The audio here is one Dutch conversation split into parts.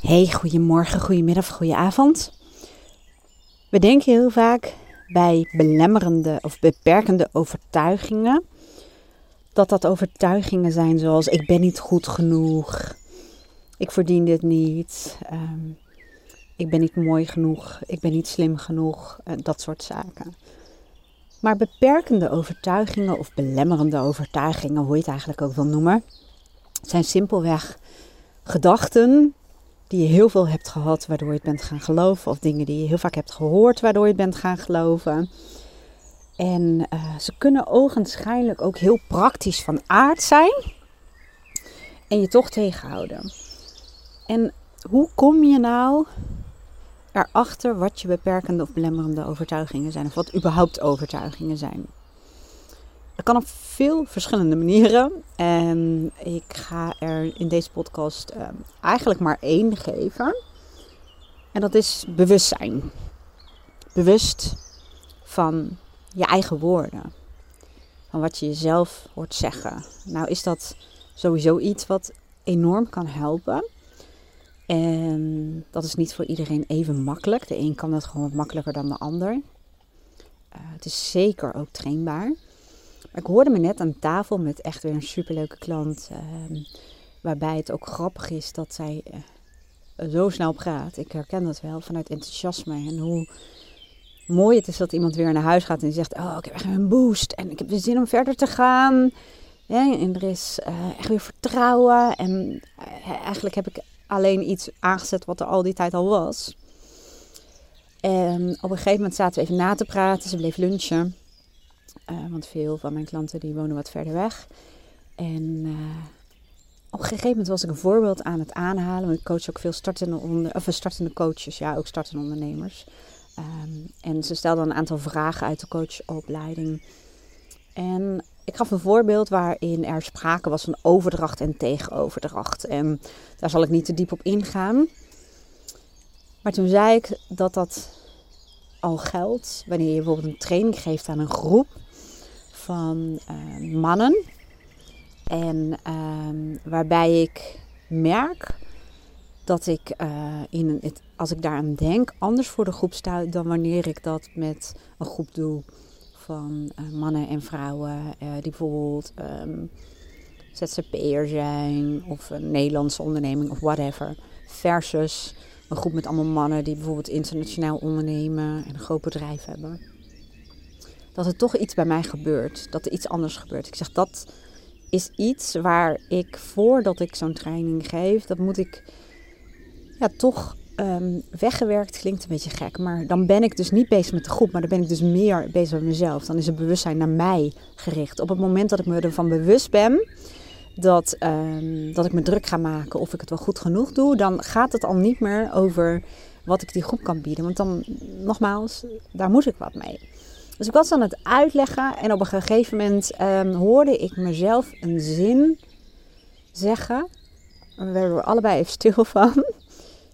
Hey, goedemorgen, goedemiddag, goedenavond. We denken heel vaak bij belemmerende of beperkende overtuigingen dat dat overtuigingen zijn zoals ik ben niet goed genoeg, ik verdien dit niet, ehm, ik ben niet mooi genoeg, ik ben niet slim genoeg, uh, dat soort zaken. Maar beperkende overtuigingen of belemmerende overtuigingen, hoe je het eigenlijk ook wil noemen, zijn simpelweg gedachten die je heel veel hebt gehad, waardoor je het bent gaan geloven. Of dingen die je heel vaak hebt gehoord, waardoor je het bent gaan geloven. En uh, ze kunnen ogenschijnlijk ook heel praktisch van aard zijn. En je toch tegenhouden. En hoe kom je nou erachter wat je beperkende of belemmerende overtuigingen zijn? Of wat überhaupt overtuigingen zijn? Dat kan op veel verschillende manieren. En ik ga er in deze podcast uh, eigenlijk maar één geven. En dat is bewustzijn. Bewust van je eigen woorden. Van wat je jezelf hoort zeggen. Nou is dat sowieso iets wat enorm kan helpen. En dat is niet voor iedereen even makkelijk. De een kan dat gewoon makkelijker dan de ander. Uh, het is zeker ook trainbaar. Ik hoorde me net aan tafel met echt weer een superleuke klant. Uh, waarbij het ook grappig is dat zij uh, zo snel praat. Ik herken dat wel vanuit enthousiasme. En hoe mooi het is dat iemand weer naar huis gaat en zegt: Oh, ik heb echt een boost. En ik heb de zin om verder te gaan. En er is uh, echt weer vertrouwen. En eigenlijk heb ik alleen iets aangezet wat er al die tijd al was. En op een gegeven moment zaten we even na te praten. Ze bleef lunchen. Uh, want veel van mijn klanten die wonen wat verder weg. En uh, op een gegeven moment was ik een voorbeeld aan het aanhalen. Want ik coach ook veel startende, onder, of startende coaches, ja, ook startende ondernemers. Um, en ze stelden een aantal vragen uit de coachopleiding. En ik gaf een voorbeeld waarin er sprake was van overdracht en tegenoverdracht. En daar zal ik niet te diep op ingaan. Maar toen zei ik dat dat al geldt wanneer je bijvoorbeeld een training geeft aan een groep van uh, mannen. En uh, waarbij ik merk dat ik uh, in het, als ik daaraan denk, anders voor de groep sta dan wanneer ik dat met een groep doe van uh, mannen en vrouwen die bijvoorbeeld um, ZZP'er zijn of een Nederlandse onderneming of whatever. Versus een groep met allemaal mannen die bijvoorbeeld internationaal ondernemen en een groot bedrijf hebben dat er toch iets bij mij gebeurt. Dat er iets anders gebeurt. Ik zeg, dat is iets waar ik voordat ik zo'n training geef, dat moet ik ja, toch um, weggewerkt. Klinkt een beetje gek, maar dan ben ik dus niet bezig met de groep, maar dan ben ik dus meer bezig met mezelf. Dan is het bewustzijn naar mij gericht. Op het moment dat ik me ervan bewust ben dat, um, dat ik me druk ga maken of ik het wel goed genoeg doe, dan gaat het al niet meer over wat ik die groep kan bieden. Want dan, nogmaals, daar moet ik wat mee. Dus ik was aan het uitleggen en op een gegeven moment um, hoorde ik mezelf een zin zeggen. En we werden er allebei even stil van.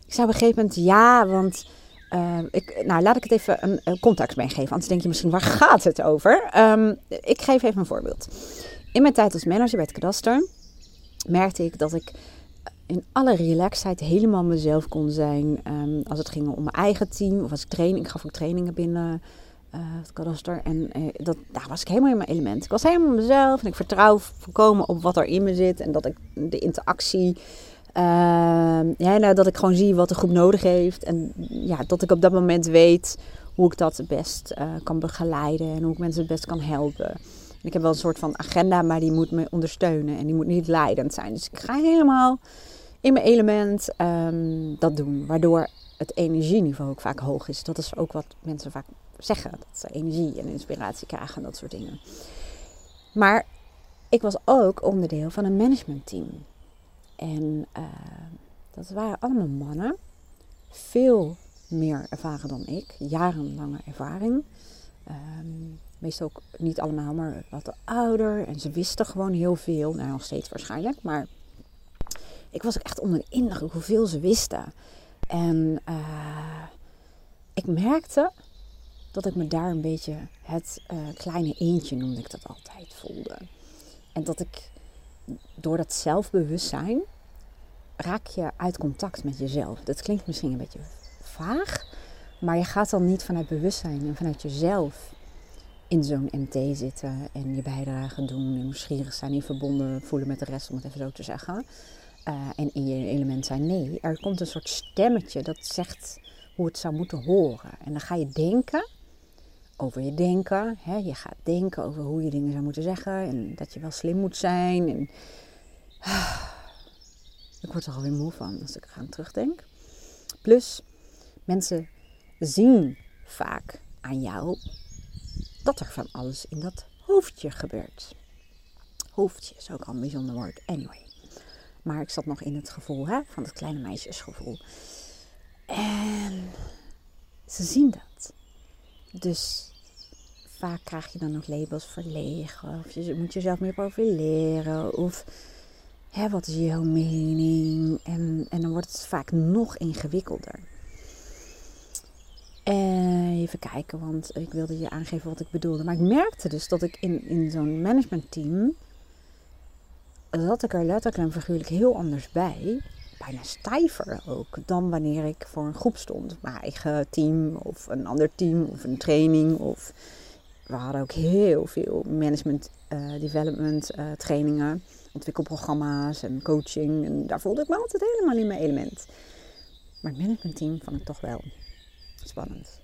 Ik zei op een gegeven moment ja, want uh, ik, nou laat ik het even een, een context meegeven. Anders denk je misschien waar gaat het over? Um, ik geef even een voorbeeld. In mijn tijd als manager bij het kadaster merkte ik dat ik in alle relaxedheid helemaal mezelf kon zijn. Als het ging om mijn eigen team of als ik training, ik gaf ook trainingen binnen uh, het kadaster. En uh, dat, daar was ik helemaal in mijn element. Ik was helemaal mezelf en ik vertrouw volkomen op wat er in me zit. En dat ik de interactie, uh, ja, nou, dat ik gewoon zie wat de groep nodig heeft. En ja, dat ik op dat moment weet hoe ik dat het best eh, kan begeleiden en hoe ik mensen het best kan helpen. En ik heb wel een soort van agenda, maar die moet me ondersteunen en die moet niet leidend zijn. Dus ik ga helemaal in mijn element um, dat doen, waardoor het energieniveau ook vaak hoog is. Dat is ook wat mensen vaak zeggen. Dat ze energie en inspiratie krijgen en dat soort dingen. Maar ik was ook onderdeel van een managementteam. En uh, dat waren allemaal mannen. Veel meer ervaren dan ik. Jarenlange ervaring. Um, meestal ook niet allemaal, maar wat ouder. En ze wisten gewoon heel veel. Nou, nog steeds waarschijnlijk. Maar ik was echt onder de indruk hoeveel ze wisten. En uh, ik merkte dat ik me daar een beetje het uh, kleine eentje, noemde ik dat altijd, voelde. En dat ik door dat zelfbewustzijn raak je uit contact met jezelf. Dat klinkt misschien een beetje vaag, maar je gaat dan niet vanuit bewustzijn en vanuit jezelf in zo'n MT zitten en je bijdrage doen en nieuwsgierig zijn en verbonden voelen met de rest, om het even zo te zeggen. Uh, en in je element zijn. Nee, er komt een soort stemmetje dat zegt hoe het zou moeten horen. En dan ga je denken over je denken. Hè? Je gaat denken over hoe je dingen zou moeten zeggen en dat je wel slim moet zijn. En, ik word er alweer moe van als ik eraan terugdenk. Plus, mensen zien vaak aan jou dat er van alles in dat hoofdje gebeurt. Hoofdje is ook al een bijzonder woord. Anyway. Maar ik zat nog in het gevoel hè, van het kleine meisjesgevoel. En ze zien dat. Dus vaak krijg je dan nog labels verlegen. Of je moet jezelf meer profileren. Of hè, wat is jouw mening? En, en dan wordt het vaak nog ingewikkelder. En even kijken, want ik wilde je aangeven wat ik bedoelde. Maar ik merkte dus dat ik in, in zo'n managementteam. zat ik er letterlijk en figuurlijk heel anders bij. Bijna stijver ook dan wanneer ik voor een groep stond. Mijn eigen team of een ander team of een training. Of we hadden ook heel veel management, uh, development uh, trainingen, ontwikkelprogramma's en coaching. En daar voelde ik me altijd helemaal in mijn element. Maar het managementteam vond ik toch wel spannend.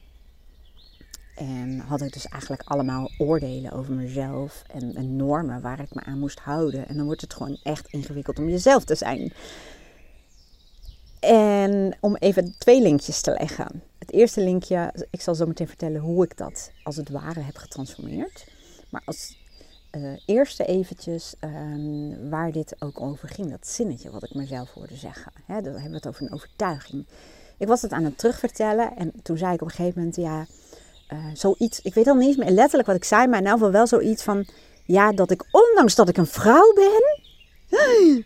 En had ik dus eigenlijk allemaal oordelen over mezelf en, normen waar ik me aan moest houden. En dan wordt het gewoon echt ingewikkeld om jezelf te zijn. En om even twee linkjes te leggen. Het eerste linkje, ik zal zo meteen vertellen hoe ik dat als het ware heb getransformeerd. Maar als uh, eerste eventjes um, waar dit ook over ging, dat zinnetje wat ik mezelf hoorde zeggen. Hè, dan hebben we het over een overtuiging. Ik was het aan het terugvertellen en toen zei ik op een gegeven moment, ja, uh, zoiets, ik weet al niet meer letterlijk wat ik zei, maar in ieder geval wel zoiets van, ja, dat ik ondanks dat ik een vrouw ben,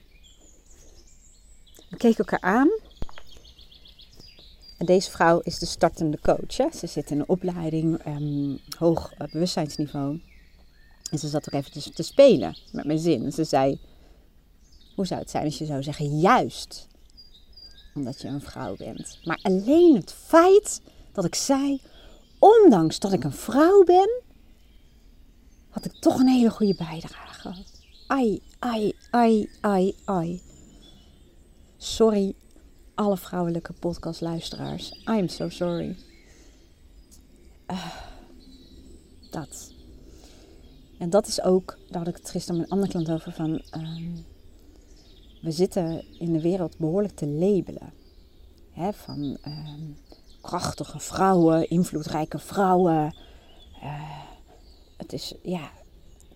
we keken elkaar aan. Deze vrouw is de startende coach. Hè? Ze zit in een opleiding, um, hoog bewustzijnsniveau. En ze zat ook eventjes te spelen met mijn zin. Ze zei, hoe zou het zijn als je zou zeggen, juist omdat je een vrouw bent. Maar alleen het feit dat ik zei, ondanks dat ik een vrouw ben, had ik toch een hele goede bijdrage. Ai, ai, ai, ai, ai. Sorry, alle vrouwelijke podcastluisteraars. I'm so sorry. Uh, dat. En dat is ook, daar had ik het gisteren met een andere klant over, van um, we zitten in de wereld behoorlijk te labelen. Hè, van um, krachtige vrouwen, invloedrijke vrouwen. Uh, het is, ja,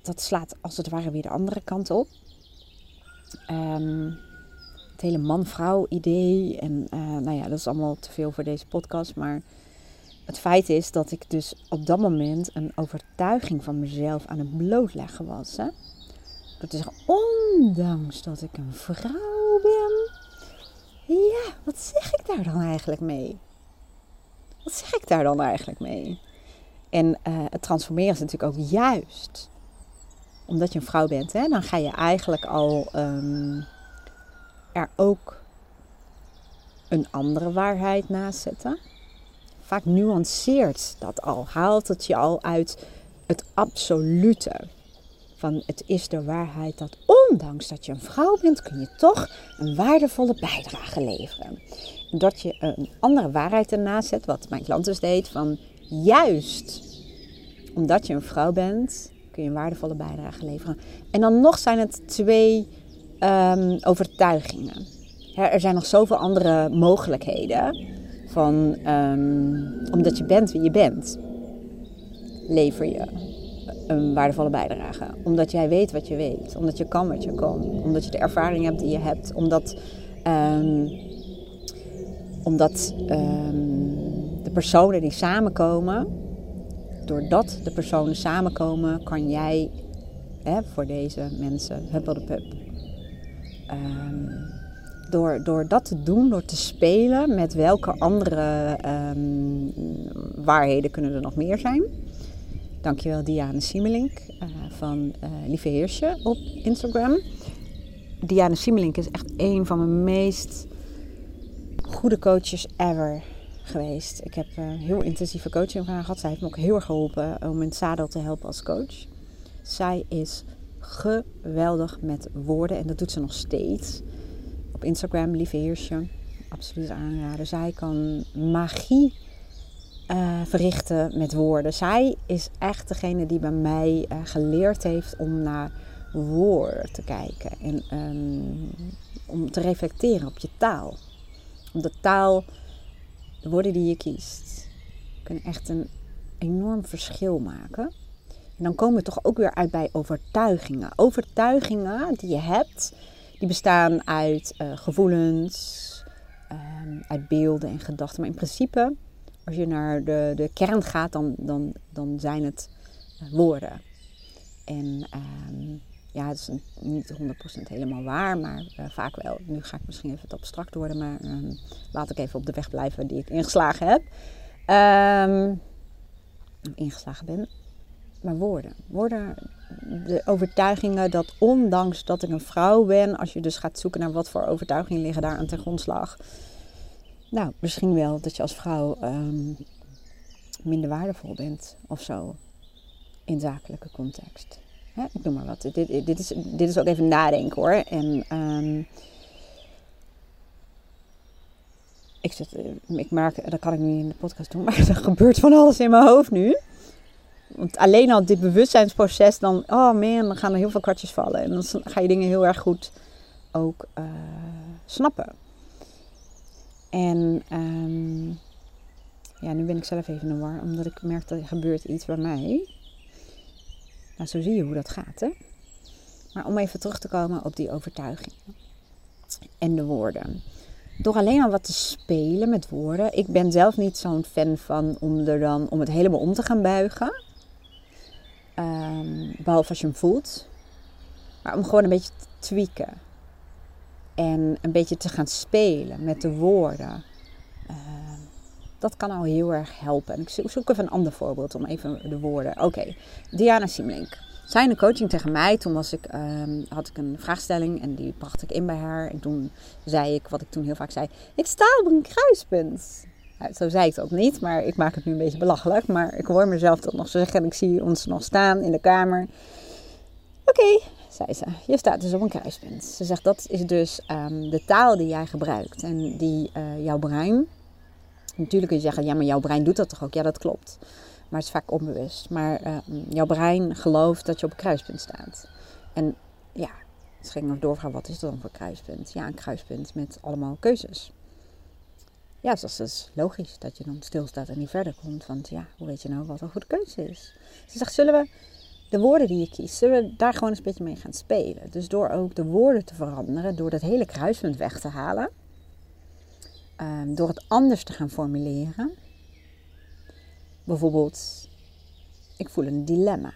dat slaat als het ware weer de andere kant op. Um, het hele man-vrouw idee. En uh, nou ja, dat is allemaal te veel voor deze podcast. Maar het feit is dat ik dus op dat moment een overtuiging van mezelf aan het blootleggen was. Hè? Door te zeggen, ondanks dat ik een vrouw ben. Ja, wat zeg ik daar dan eigenlijk mee? Wat zeg ik daar dan eigenlijk mee? En uh, het transformeren is natuurlijk ook juist omdat je een vrouw bent. Hè, dan ga je eigenlijk al um, er ook een andere waarheid naast zetten. Vaak nuanceert dat al, haalt het je al uit het absolute. Van het is de waarheid dat ondanks dat je een vrouw bent, kun je toch een waardevolle bijdrage leveren. En dat je een andere waarheid ernaast zet, wat mijn klant dus deed, van juist omdat je een vrouw bent, kun je een waardevolle bijdrage leveren. En dan nog zijn het twee um, overtuigingen. er zijn nog zoveel andere mogelijkheden. Van, um, omdat je bent wie je bent, lever je een waardevolle bijdrage. Omdat jij weet wat je weet. Omdat je kan wat je kan. Omdat je de ervaring hebt die je hebt. Omdat, um, omdat de personen die samenkomen, doordat de personen samenkomen, kan jij hè, voor deze mensen, huppel de pup, Um, door, door dat te doen, door te spelen met welke andere um, waarheden kunnen er nog meer zijn. Dankjewel Diane Siemelink uh, van uh, Lieve Heersje op Instagram. Diana Simmelink is echt een van mijn meest goede coaches ever geweest. Ik heb uh, heel intensieve coaching van haar gehad. Zij heeft me ook heel erg geholpen om in zadel te helpen als coach. Zij is geweldig met woorden en dat doet ze nog steeds. Op Instagram, lieve heersje, absoluut aanraden. Zij kan magie uh, verrichten met woorden. Zij is echt degene die bij mij uh, geleerd heeft om naar woorden te kijken en um, om te reflecteren op je taal. De taal, de woorden die je kiest, kunnen echt een enorm verschil maken. En dan komen we toch ook weer uit bij overtuigingen. Overtuigingen die je hebt, die bestaan uit uh, gevoelens, um, uit beelden en gedachten. Maar in principe, als je naar de, de kern gaat, dan, dan, dan zijn het uh, woorden. En um, ja, het is niet 100% helemaal waar, maar uh, vaak wel. Nu ga ik misschien even wat abstract worden, maar um, laat ik even op de weg blijven die ik ingeslagen heb. ingeslagen ben maar woorden. Woorden, de overtuigingen dat ondanks dat ik een vrouw ben, als je dus gaat zoeken naar wat voor overtuigingen liggen daar aan ten grondslag. Nou, misschien wel dat je als vrouw um, minder waardevol bent of zo in zakelijke context. Hè? Ik noem maar wat. Dit, dit, is, dit is ook even nadenken hoor. En um, ik, zit, ik merk, dat kan ik niet in de podcast doen, maar er gebeurt van alles in mijn hoofd nu. Want alleen al dit bewustzijnsproces, dan, oh man, dan gaan er heel veel kwartjes vallen. En dan ga je dingen heel erg goed ook uh, snappen. En um, ja, nu ben ik zelf even de war, omdat ik merk dat er gebeurt iets bij mij. Nou, zo zie je hoe dat gaat, hè. Maar om even terug te komen op die overtuigingen en de woorden. Door alleen al wat te spelen met woorden. Ik ben zelf niet zo'n fan van om er dan om het helemaal om te gaan buigen. Um, behalve als je hem voelt. Maar om gewoon een beetje te tweaken. En een beetje te gaan spelen met de woorden. Uh, dat kan al heel erg helpen. En ik zoek even een ander voorbeeld om even de woorden. Oké. Diana Simlink. Zij een coaching tegen mij. Toen was ik, um, had ik een vraagstelling en die bracht ik in bij haar. En toen zei ik, wat ik toen heel vaak zei. Ik sta op een kruispunt. Zo zei ik het ook niet, maar ik maak het nu een beetje belachelijk. Maar ik hoor mezelf dat nog zeggen en ik zie ons nog staan in de kamer. Oké, zei ze, je staat dus op een kruispunt. Ze zegt dat is dus um, de taal die jij gebruikt en die uh, jouw brein. Natuurlijk kun je zeggen, ja, maar jouw brein doet dat toch ook? Ja, dat klopt. Maar het is vaak onbewust. Maar uh, jouw brein gelooft dat je op een kruispunt staat. En ja, het ging nog doorgaan, wat is dat dan voor kruispunt? Ja, een kruispunt met allemaal keuzes. Ja, dus dat is logisch dat je dan stilstaat en niet verder komt. Want ja, hoe weet je nou wat een goede keuze is? Ze zegt, zullen we de woorden die je kiest, zullen we daar gewoon eens een beetje mee gaan spelen? Dus door ook de woorden te veranderen, door dat hele kruispunt weg te halen. Um, door het anders te gaan formuleren. Bijvoorbeeld, ik voel een dilemma.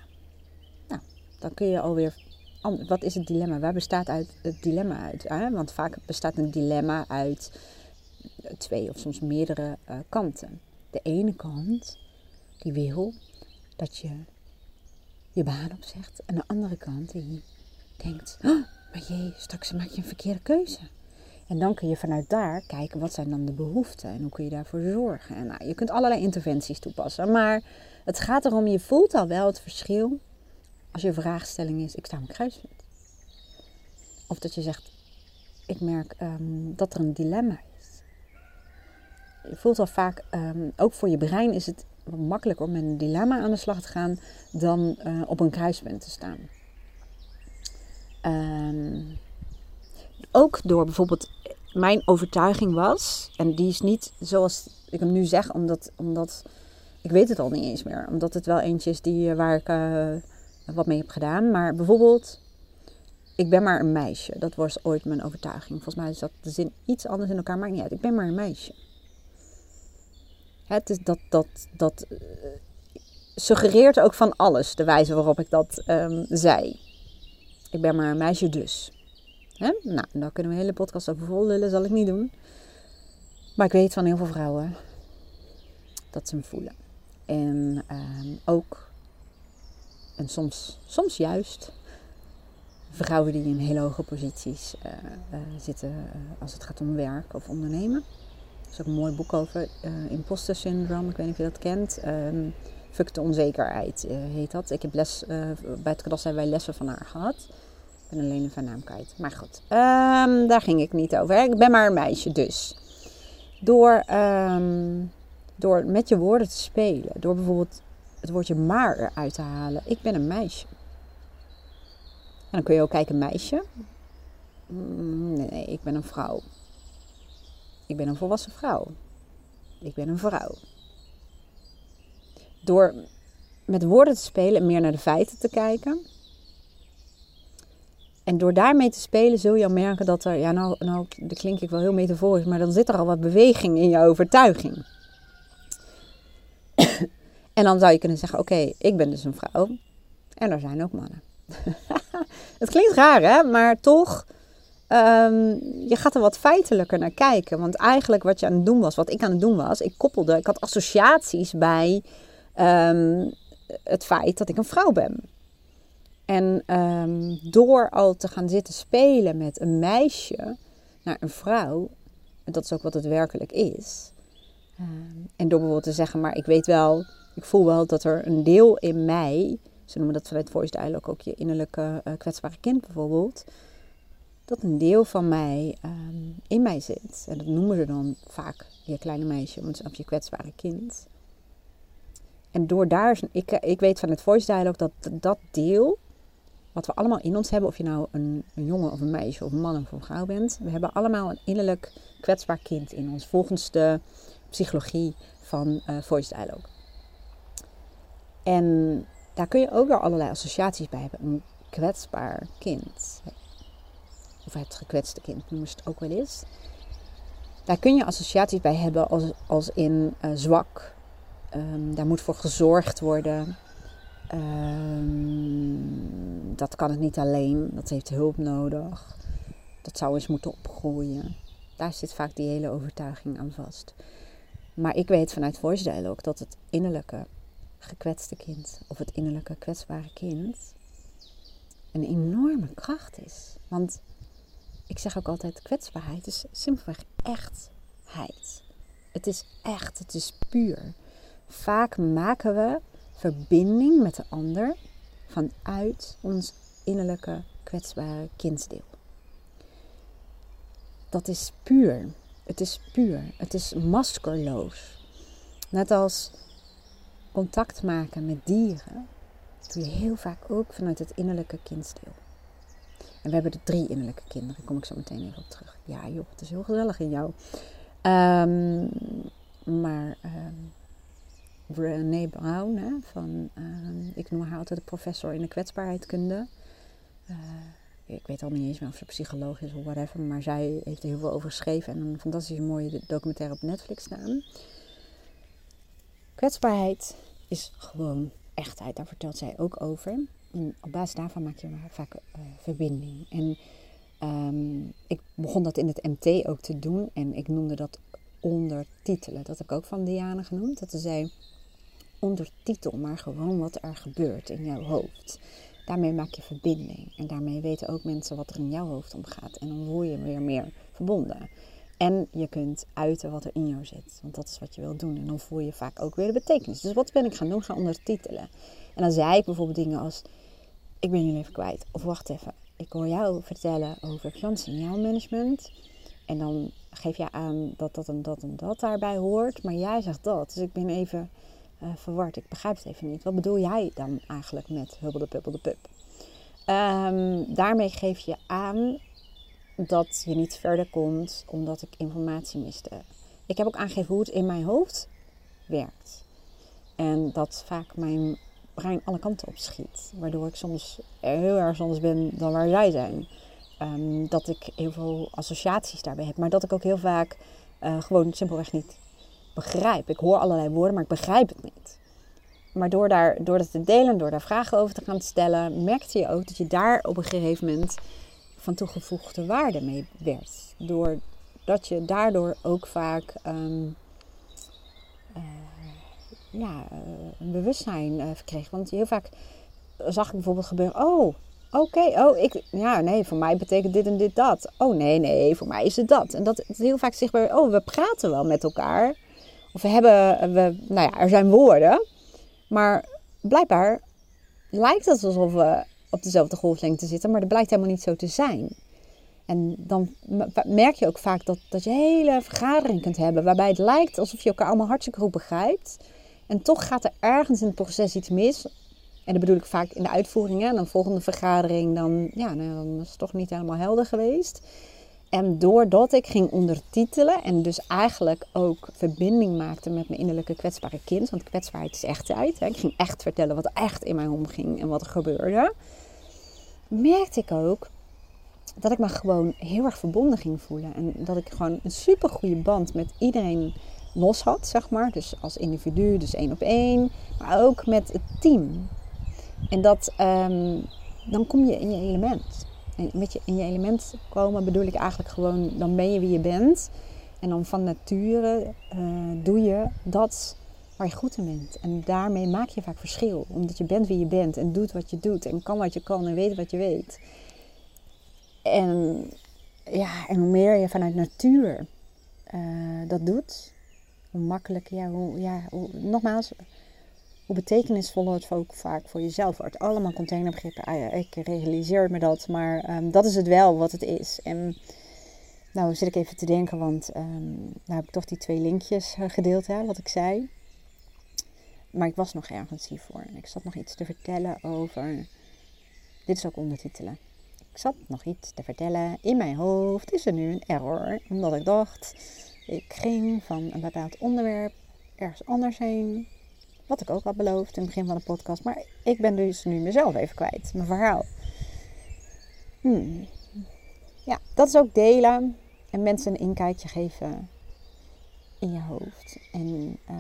Nou, dan kun je alweer. Wat is het dilemma? Waar bestaat uit het dilemma uit? Hè? Want vaak bestaat een dilemma uit twee of soms meerdere uh, kanten. De ene kant die wil dat je je baan opzegt. En de andere kant die denkt, oh, maar jee, straks maak je een verkeerde keuze. En dan kun je vanuit daar kijken wat zijn dan de behoeften en hoe kun je daarvoor zorgen. En nou, je kunt allerlei interventies toepassen. Maar het gaat erom, je voelt al wel het verschil als je vraagstelling is, ik sta een kruispunt. Of dat je zegt, ik merk um, dat er een dilemma voelt al vaak, um, ook voor je brein is het makkelijker om met een dilemma aan de slag te gaan dan uh, op een kruispunt te staan. Um, ook door bijvoorbeeld, mijn overtuiging was, en die is niet zoals ik hem nu zeg, omdat, omdat ik weet het al niet eens meer, omdat het wel eentje is die, eh, waar ik uh, wat mee heb gedaan. Maar bijvoorbeeld, ik ben maar een meisje. Dat was ooit mijn overtuiging. Volgens mij dat de zin iets anders in elkaar, maakt niet uit. Ik ben maar een meisje. Het is dat, dat, dat uh, suggereert ook van alles, de wijze waarop ik dat um, zei. Ik ben maar een meisje dus. Nou, daar kunnen we een hele podcast over vol zal ik niet doen. Maar ik weet van heel veel vrouwen dat ze hem voelen. En um, ook, en soms, soms juist, vrouwen die in hele hoge posities uh, uh, zitten als het gaat om werk of ondernemen. Is ook een mooi boek over, syndrome, ik weet niet of je dat kent. Um, Fuck de onzekerheid heet dat. Ik heb les, bij het klas hebben wij lessen van haar gehad. Ik ben alleen even naam kwijt. Maar goed, um, daar ging ik niet over. Ik ben maar een meisje dus. Door, um, door met je woorden te spelen. Door bijvoorbeeld het woordje maar eruit te halen. Ik ben een meisje. En dan kun je ook kijken, meisje. Mm, nee, ik ben een vrouw. Ik ben een volwassen vrouw. Ik ben een vrouw. Door met woorden te spelen en meer naar de feiten te kijken. En door daarmee te spelen zul je al merken dat er, ja nou, nou klink ik wel heel metaforisch, maar dan zit er al wat beweging in je overtuiging. en dan zou je kunnen zeggen, oké, ik ben dus een vrouw en er zijn ook mannen. het klinkt raar, hè? Maar toch, um, je gaat er wat feitelijker naar kijken. Want eigenlijk wat je aan het doen was, wat ik aan het doen was, ik koppelde, ik had associaties bij um, het feit dat ik een vrouw ben. En um, door al te gaan zitten spelen met een meisje naar een vrouw, en dat is ook wat het werkelijk is. en door bijvoorbeeld te zeggen, maar ik weet wel, ik voel wel dat er een deel in mij ze noemen dat vanuit Voice Dialogue ook je innerlijke uh, kwetsbare kind bijvoorbeeld. Dat een deel van mij um, in mij zit. En dat noemen ze dan vaak je kleine meisje, of je kwetsbare kind. En door daar, ik, ik weet van het Voice Dialogue dat dat deel, wat we allemaal in ons hebben, of je nou een, jongen of een meisje of een man of een vrouw bent, we hebben allemaal een innerlijk kwetsbaar kind in ons, volgens de psychologie van uh, Voice Dialogue. En daar kun je ook weer allerlei associaties bij hebben. Een kwetsbaar kind. Of het gekwetste kind noemen ze het ook wel eens. Daar kun je associaties bij hebben als, als in uh, zwak. Um, daar moet voor gezorgd worden. Um, dat kan het niet alleen. Dat heeft hulp nodig. Dat zou eens moeten opgroeien. Daar zit vaak die hele overtuiging aan vast. Maar ik weet vanuit Voice Dialogue dat het innerlijke gekwetste kind of het innerlijke kwetsbare kind een enorme kracht is. Want ik zeg ook altijd: kwetsbaarheid is simpelweg echtheid. Het is echt, het is puur. Vaak maken we verbinding met de ander vanuit ons innerlijke kwetsbare kindsdeel. Dat is puur. Het is puur. Het is maskerloos. Net als contact maken met dieren, doe je heel vaak ook vanuit het innerlijke kindsdeel. En we hebben de drie innerlijke kinderen, daar kom ik zo meteen even op terug. Ja joh, het is heel gezellig in jou. Um, maar um, Brown, hè, van, um, ik noem haar altijd de professor in de kwetsbaarheidkunde. Uh, ik weet al niet eens meer of ze psycholoog is of whatever, maar zij heeft er heel veel over geschreven en een fantastische mooie documentaire op Netflix staan. Kwetsbaarheid is gewoon echtheid. Daar vertelt zij ook over. En op basis daarvan maak je vaak uh, verbinding. En um, ik begon dat in het MT ook te doen. En ik noemde dat ondertitelen. Dat heb ik ook van Diana genoemd. Dat ze zei, ondertitel maar gewoon wat er gebeurt in jouw hoofd. Daarmee maak je verbinding. En daarmee weten ook mensen wat er in jouw hoofd omgaat. En dan voel je weer meer verbonden. En je kunt uiten wat er in jou zit. Want dat is wat je wilt doen. En dan voel je vaak ook weer de betekenis. Dus wat ben ik gaan doen? Gaan ondertitelen. En dan zei ik bijvoorbeeld dingen als... Ik ben jullie even kwijt. Of wacht even. Ik hoor jou vertellen over klantsignaalmanagement. En dan geef je aan dat dat en dat en dat daarbij hoort. Maar jij zegt dat. Dus ik ben even uh, verward. Ik begrijp het even niet. Wat bedoel jij dan eigenlijk met hubbel de pubbel de pup? Um, daarmee geef je aan dat je niet verder komt omdat ik informatie miste. Ik heb ook aangegeven hoe het in mijn hoofd werkt. En dat vaak mijn brein alle kanten op schiet. Waardoor ik soms heel erg anders ben dan waar zij zijn. Um, dat ik heel veel associaties daarbij heb. Maar dat ik ook heel vaak uh, gewoon simpelweg niet begrijp. Ik hoor allerlei woorden, maar ik begrijp het niet. Maar door, daar, door dat te delen, door daar vragen over te gaan stellen, merkte je ook dat je daar op een gegeven moment van toegevoegde waarde mee werd. Doordat je daardoor ook vaak uh, ja, een bewustzijn uh, verkreeg. Want heel vaak zag ik bijvoorbeeld gebeuren: oh, oké, oh, ik, ja, nee, voor mij betekent dit en dit dat. Oh, nee, nee, voor mij is het dat. En dat is heel vaak zichtbaar, oh, we praten wel met elkaar. Of we hebben, we, nou ja, er zijn woorden. Maar blijkbaar lijkt het alsof we op dezelfde golflengte zitten, maar dat blijkt helemaal niet zo te zijn. En dan merk je ook vaak dat, dat je hele vergadering kunt hebben waarbij het lijkt alsof je elkaar allemaal hartstikke goed begrijpt. En toch gaat er ergens in het proces iets mis. En dat bedoel ik vaak in de uitvoeringen. En dan volgende vergadering, dan, ja, nou, dan is het toch niet helemaal helder geweest. En doordat ik ging ondertitelen en dus eigenlijk ook verbinding maakte met mijn innerlijke kwetsbare kind. Want kwetsbaarheid is echtheid. Hè. Ik ging echt vertellen wat echt in mij omging en wat er gebeurde. Merkte ik ook dat ik me gewoon heel erg verbonden ging voelen. En dat ik gewoon een super goede band met iedereen los had, zeg maar. Dus als individu, dus één op één. Maar ook met het team. En dat, um, dan kom je in je element. En met je in je element komen bedoel ik eigenlijk gewoon, dan ben je wie je bent. En dan van nature uh, doe je dat waar je goed in bent. En daarmee maak je vaak verschil. Omdat je bent wie je bent en doet wat je doet. En kan wat je kan en weet wat je weet. En, ja, en hoe meer je vanuit natuur uh, dat doet, hoe makkelijker, ja, hoe, ja hoe, nogmaals, hoe betekenisvoller het ook vaak voor jezelf wordt. Allemaal containerbegrippen, ah ja, ik realiseer me dat, maar um, dat is het wel wat het is. En nou zit ik even te denken, want um, nou heb ik toch die twee linkjes uh, gedeeld, hè, wat ik zei. Maar ik was nog ergens hiervoor en ik zat nog iets te vertellen over. Dit is ook ondertitelen. Ik zat nog iets te vertellen. In mijn hoofd is er nu een error. Omdat ik dacht, ik ging van een bepaald onderwerp ergens anders heen. Wat ik ook had beloofd in het begin van de podcast. Maar ik ben dus nu mezelf even kwijt. Mijn verhaal. Hmm. Ja, dat is ook delen. En mensen een inkijkje geven in je hoofd. En uh,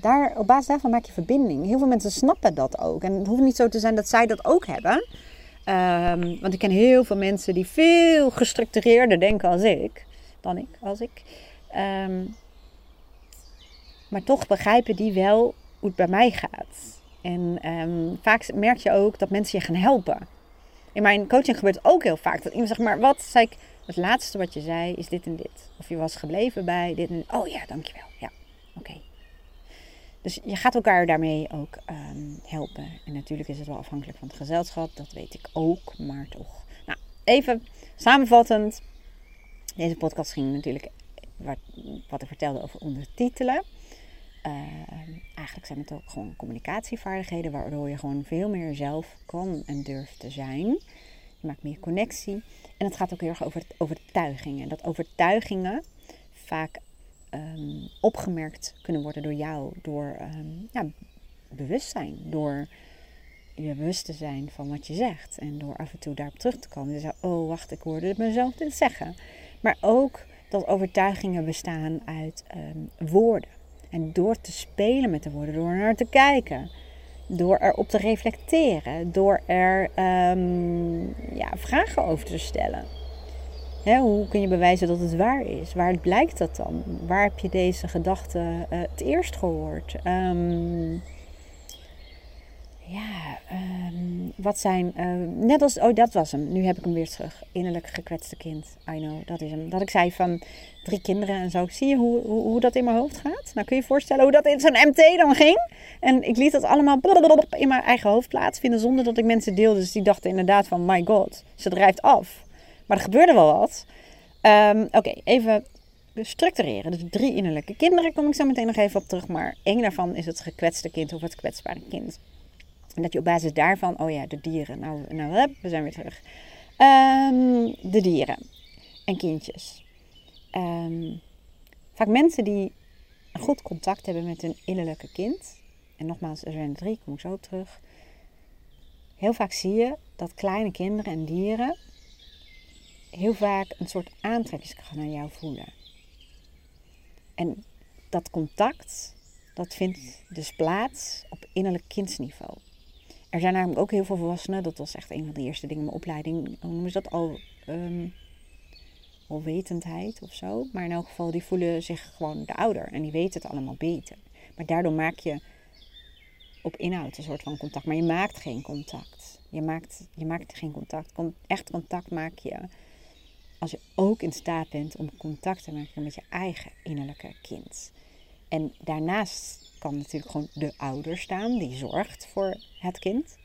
daar, op basis daarvan maak je verbinding. Heel veel mensen snappen dat ook. En het hoeft niet zo te zijn dat zij dat ook hebben. Um, want ik ken heel veel mensen die veel gestructureerder denken als ik. Dan ik, als ik. Um, maar toch begrijpen die wel hoe het bij mij gaat. En um, vaak merk je ook dat mensen je gaan helpen. In mijn coaching gebeurt ook heel vaak. Dat iemand zegt, maar wat zei ik? Het laatste wat je zei is dit en dit. Of je was gebleven bij dit en Oh ja, dankjewel. Ja, oké. Dus je gaat elkaar daarmee ook um, helpen. En natuurlijk is het wel afhankelijk van het gezelschap, dat weet ik ook, maar toch. Nou, even samenvattend. Deze podcast ging natuurlijk wat, wat ik vertelde over ondertitelen. Uh, eigenlijk zijn het ook gewoon communicatievaardigheden, waardoor je gewoon veel meer zelf kan en durft te zijn. Je maakt meer connectie. En het gaat ook heel erg over overtuigingen. Dat overtuigingen vaak um, opgemerkt kunnen worden door jou. Door um, ja, bewustzijn. Door je bewust te zijn van wat je zegt. En door af en toe daarop terug te komen. Dus oh wacht, ik hoorde mezelf dit zeggen. Maar ook dat overtuigingen bestaan uit um, woorden. En door te spelen met de woorden, door naar te kijken, door erop te reflecteren, door er ja, vragen over te stellen hoe kun je bewijzen dat het waar is? Waar blijkt dat dan? Waar heb je deze gedachte uh, het eerst gehoord? Um, ja, um, wat zijn. Uh, net als. Oh, dat was hem. Nu heb ik hem weer terug. Innerlijk gekwetste kind. I know, dat is hem. Dat ik zei van drie kinderen en zo. Zie je hoe, hoe, hoe dat in mijn hoofd gaat? Nou kun je je voorstellen hoe dat in zo'n MT dan ging. En ik liet dat allemaal in mijn eigen hoofd plaatsvinden. Zonder dat ik mensen deelde. Dus die dachten inderdaad van: My god, ze drijft af. Maar er gebeurde wel wat. Um, Oké, even structureren. Dus drie innerlijke kinderen kom ik zo meteen nog even op terug. Maar één daarvan is het gekwetste kind of het kwetsbare kind. En dat je op basis daarvan, oh ja, de dieren. Nou, nou we zijn weer terug. Um, de dieren en kindjes. Um, vaak mensen die een goed contact hebben met hun innerlijke kind. En nogmaals, er zijn drie, kom ik zo terug. Heel vaak zie je dat kleine kinderen en dieren heel vaak een soort aantrekkingskracht naar jou voelen. En dat contact, dat vindt dus plaats op innerlijk kindsniveau. Er zijn namelijk ook heel veel volwassenen, dat was echt een van de eerste dingen in mijn opleiding, hoe noemen ze dat al? Um, alwetendheid of zo. Maar in elk geval, die voelen zich gewoon de ouder en die weten het allemaal beter. Maar daardoor maak je op inhoud een soort van contact, maar je maakt geen contact. Je maakt, je maakt geen contact. Echt contact maak je als je ook in staat bent om contact te maken met je eigen innerlijke kind. En daarnaast kan natuurlijk gewoon de ouder staan die zorgt voor het kind.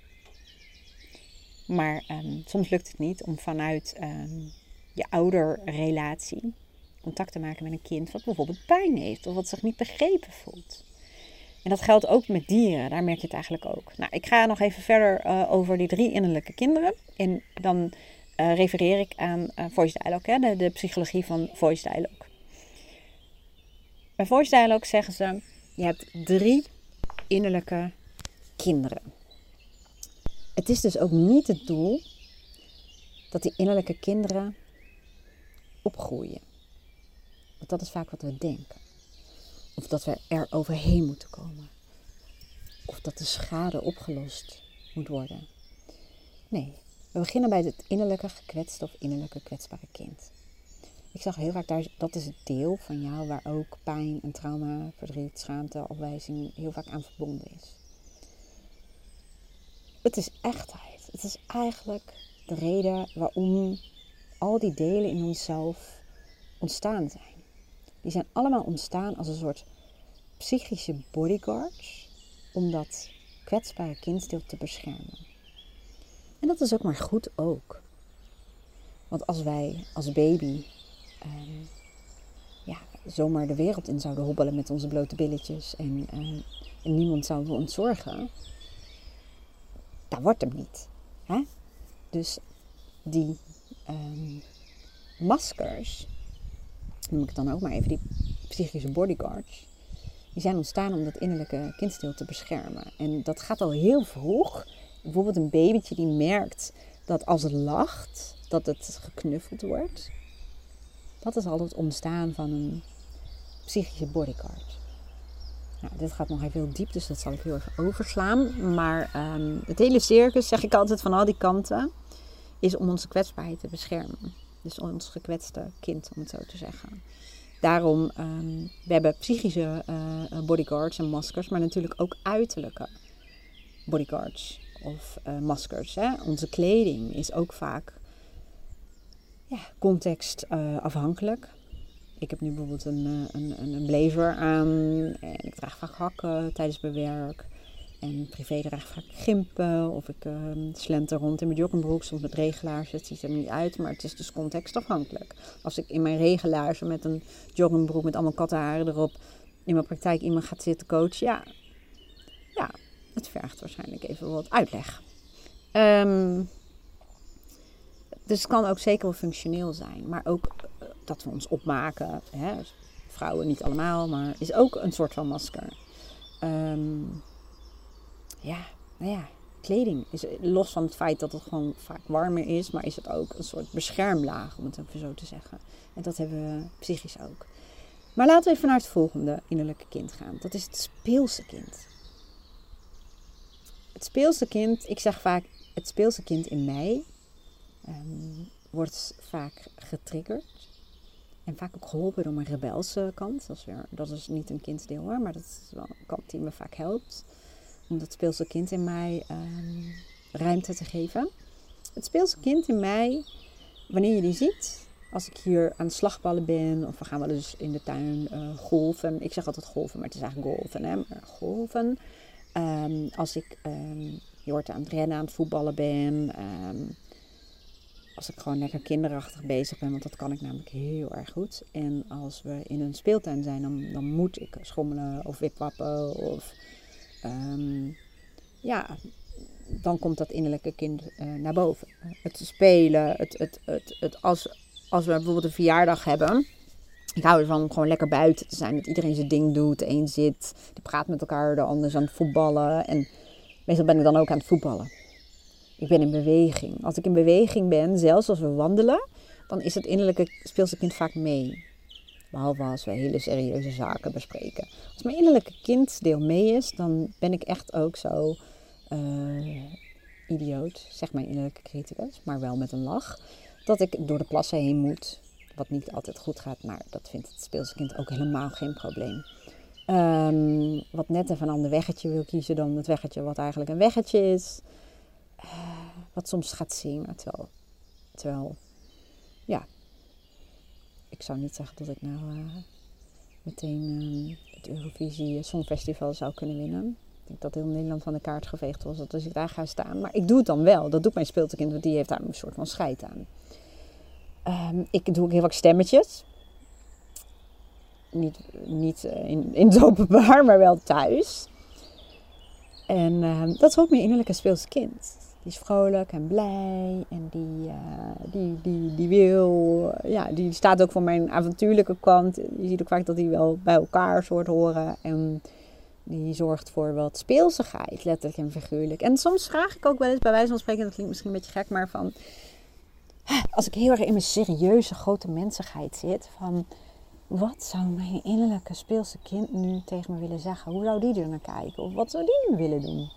Maar ehm, soms lukt het niet om vanuit um, je ouderrelatie contact te maken met een kind wat bijvoorbeeld pijn heeft of wat zich niet begrepen voelt. En dat geldt ook met dieren, daar merk je het eigenlijk ook. Nou, ik ga nog even verder uh, over die drie innerlijke kinderen. En dan uh, refereer ik aan uh, Voice Dialogue, hè, de, de, psychologie van Voice Dialogue. Bij Voice Dialogue zeggen ze, je hebt drie innerlijke kinderen. Het is dus ook niet het doel dat die innerlijke kinderen opgroeien. Want dat is vaak wat we denken. Of dat we er overheen moeten komen. Of dat de schade opgelost moet worden. Nee, we beginnen bij het innerlijke gekwetste of innerlijke kwetsbare kind. Ik zag heel vaak daar, dat is het deel van jou waar ook pijn en trauma, verdriet, schaamte, afwijzing heel vaak aan verbonden is. Het is echtheid. Het is eigenlijk de reden waarom al die delen in onszelf ontstaan zijn. Die zijn allemaal ontstaan als een soort psychische bodyguards om dat kwetsbare kindsdeel te beschermen. En dat is ook maar goed ook. Want als wij als baby um, ja, zomaar de wereld in zouden hobbelen met onze blote billetjes en, uh, en niemand zou voor ons zorgen, dat wordt hem niet. Hè? Dus die um, maskers, noem ik het dan ook maar even, die psychische bodyguards, die zijn ontstaan om dat innerlijke kindstil te beschermen. En dat gaat al heel vroeg. Bijvoorbeeld een babytje die merkt dat als het lacht, dat het geknuffeld wordt. Dat is al het ontstaan van een psychische bodyguard. Nou, dit gaat nog even heel diep, dus dat zal ik heel erg overslaan. Maar um, het hele circus, zeg ik altijd van al die kanten, is om onze kwetsbaarheid te beschermen. Dus ons gekwetste kind, om het zo te zeggen. Daarom, um, we hebben psychische uh, bodyguards en maskers, maar natuurlijk ook uiterlijke bodyguards of uh, maskers. Hè? Onze kleding is ook vaak ja, context uh, afhankelijk. Ik heb nu bijvoorbeeld een, een, een blazer aan en ik draag vaak hakken tijdens mijn werk. En privé draag ik vaak gimpen of ik uh, slenter rond in mijn joggingbroek, soms met regelaars. Het ziet er niet uit, maar het is dus contextafhankelijk. Als ik in mijn regelaars met een joggingbroek met allemaal kattenharen erop in mijn praktijk iemand gaat zitten coachen, ja, ja het vergt waarschijnlijk even wat uitleg. Um, dus het kan ook zeker wel functioneel zijn, maar ook uh, dat we ons opmaken. Hè? Vrouwen niet allemaal, maar is ook een soort van masker. Um, ja, nou ja, kleding is los van het feit dat het gewoon vaak warmer is, maar is het ook een soort beschermlaag, om het even zo te zeggen. En dat hebben we psychisch ook. Maar laten we even naar het volgende innerlijke kind gaan. Dat is het speelse kind. Het speelse kind, ik zeg vaak, het speelse kind in mij um, wordt vaak getriggerd. En vaak ook geholpen door mijn rebelse kant. Dat is, dat is niet een kindsdeel hoor, maar dat is wel een kant die me vaak helpt om dat speelse kind in mij um, ruimte te geven. Het speelse kind in mij, wanneer je die ziet, als ik hier aan het slagballen ben, of we gaan wel eens in de tuin uh, golven. Ik zeg altijd golven, maar het is eigenlijk golven. Hè? Golven. Um, als ik, um, je hoort aan het rennen, aan het voetballen ben. Als ik gewoon lekker kinderachtig bezig ben, want dat kan ik namelijk heel erg goed. En als we in een speeltuin zijn, dan, dan moet ik schommelen of wipwappen of um, ja, dan komt dat innerlijke kind uh, naar boven. Het spelen, het, het, het, het, als, als we bijvoorbeeld een verjaardag hebben. Ik hou ervan om gewoon lekker buiten te zijn. Dat iedereen zijn ding doet. De een zit, die praat met elkaar. De ander is aan het voetballen. En meestal ben ik dan ook aan het voetballen. Ik ben in beweging. Als ik in beweging ben, zelfs als we wandelen, dan is het innerlijke speelse kind vaak mee. Behalve als we hele serieuze zaken bespreken. Als mijn innerlijke kinddeel mee is, dan ben ik echt ook zo uh, idioot, zeg mijn innerlijke criticus, maar wel met een lach. Dat ik door de plassen heen moet, wat niet altijd goed gaat, maar dat vindt het speelse kind ook helemaal geen probleem. Um, wat net even een ander weggetje wil kiezen dan het weggetje wat eigenlijk een weggetje is. Uh, wat soms gaat zingen. Terwijl, terwijl, ja, ik zou niet zeggen dat ik nou uh, meteen uh, het Eurovisie Songfestival zou kunnen winnen. Ik denk dat heel Nederland van de kaart geveegd was als ik daar ga staan. Maar ik doe het dan wel. Dat doet mijn speeltekind, want die heeft daar een soort van scheid aan. Um, ik doe ook heel vaak stemmetjes niet, niet eh, in, in het openbaar, maar wel thuis. En uh, dat is ook mijn innerlijke speelse kind. Die is vrolijk en blij en die, uh, die, die, die wil, ja, die staat ook voor mijn avontuurlijke kant. Je ziet ook vaak dat die wel bij elkaar soort horen. En die zorgt voor wat speelsigheid, letterlijk en figuurlijk. En soms vraag ik ook wel eens, bij wijze van spreken, dat klinkt misschien een beetje gek, maar van... Als ik heel erg in mijn serieuze grote mensigheid zit, van wat zou mijn innerlijke speelse kind nu tegen me willen zeggen? Hoe zou die er naar kijken? Of wat zou die nu willen doen?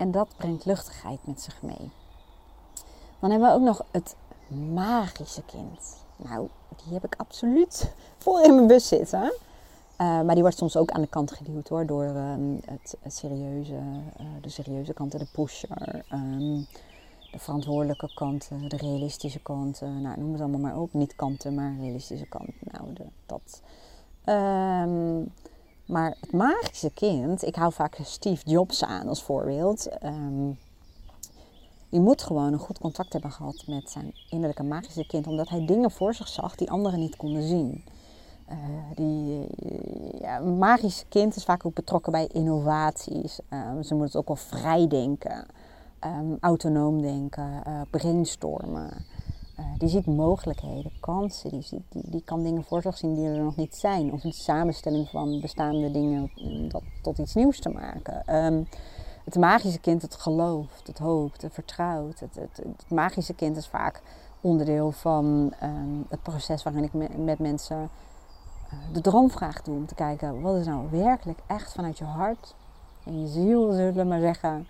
En dat brengt luchtigheid met zich mee. Dan hebben we ook nog het magische kind. Nou, die heb ik absoluut vol in mijn bus zitten. Uh, maar die wordt soms ook aan de kant geduwd hoor, door um, het, serieuze, uh, de serieuze kant, de pusher. Um, de verantwoordelijke kanten, de realistische kanten. Nou, noem het allemaal maar op. Niet kanten, maar realistische kanten. Nou, de, dat. Um, maar het magische kind, ik hou vaak Steve Jobs aan als voorbeeld. Um, die moet gewoon een goed contact hebben gehad met zijn innerlijke magische kind, omdat hij dingen voor zich zag die anderen niet konden zien. Uh, die, ja, een magische kind is vaak ook betrokken bij innovaties. Uh, ze moet het ook wel vrij denken um, autonoom denken, uh, brainstormen. Uh, die ziet mogelijkheden, kansen, die, ziet, die, die kan dingen voor zich zien die er nog niet zijn. Of een samenstelling van bestaande dingen dat, tot iets nieuws te maken. Um, het magische kind, het gelooft, het hoopt, het vertrouwt. Het, het, het magische kind is vaak onderdeel van um, het proces waarin ik me, met mensen uh, de droomvraag doe. Om te kijken, wat is nou werkelijk echt vanuit je hart en je ziel, zullen we maar zeggen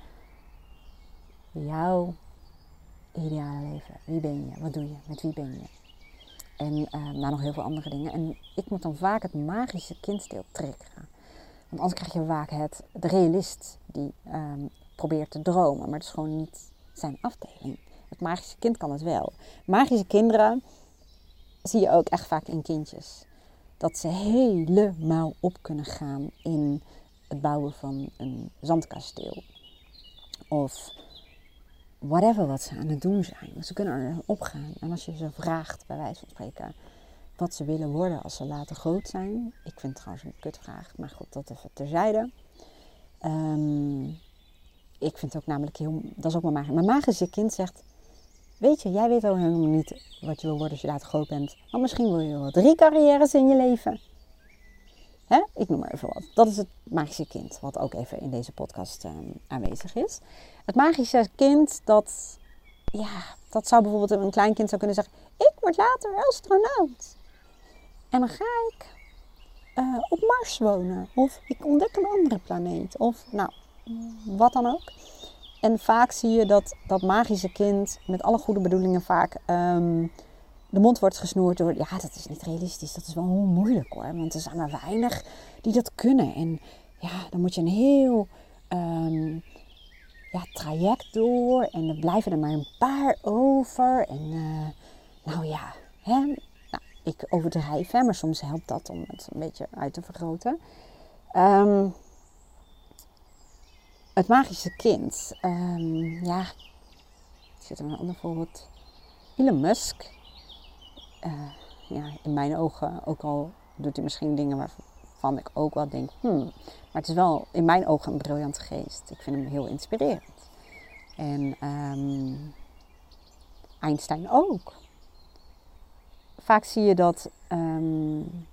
jouw ideale leven. Wie ben je? Wat doe je? Met wie ben je? En uh, nou, nog heel veel andere dingen. En ik moet dan vaak het magische kinddeel trekken. Want anders krijg je vaak het, de realist die um, probeert te dromen. Maar het is gewoon niet zijn afdeling. Het magische kind kan het wel. Magische kinderen zie je ook echt vaak in kindjes. Dat ze helemaal op kunnen gaan in het bouwen van een zandkasteel. Of whatever wat ze aan het doen zijn. Ze kunnen er opgaan. En als je ze vraagt, bij wijze van spreken, wat ze willen worden als ze later groot zijn. Ik vind het trouwens een kutvraag, maar goed, dat even terzijde. Um, ik vind het ook namelijk heel, dat is ook mijn magisch. Mijn magische kind zegt, weet je, jij weet ook helemaal niet wat je wil worden als je later groot bent. Maar misschien wil je wel drie carrières in je leven. Ik noem maar even wat. Dat is het magische kind, wat ook even in deze podcast um, aanwezig is. Het magische kind, dat, ja, dat zou bijvoorbeeld een klein kind zou kunnen zeggen: Ik word later astronaut. En dan ga ik uh, op Mars wonen. Of ik ontdek een andere planeet. Of nou, wat dan ook. En vaak zie je dat dat magische kind met alle goede bedoelingen vaak um, de mond wordt gesnoerd door, ja, dat is niet realistisch. Dat is wel heel moeilijk hoor. Want er zijn maar weinig die dat kunnen. En ja, dan moet je een heel um, ja, traject door. En er blijven er maar een paar over. En uh, nou ja, hè, nou, ik overdrijf, hè, maar soms helpt dat om het een beetje uit te vergroten. Um, het magische kind. Um, ja, ik zit er een ander voorbeeld. Elon Musk uh, ja, in mijn ogen, ook al doet hij misschien dingen waarvan ik ook wel denk, hmm, maar het is wel in mijn ogen een briljante geest. Ik vind hem heel inspirerend. En um, Einstein ook. Vaak zie je dat um,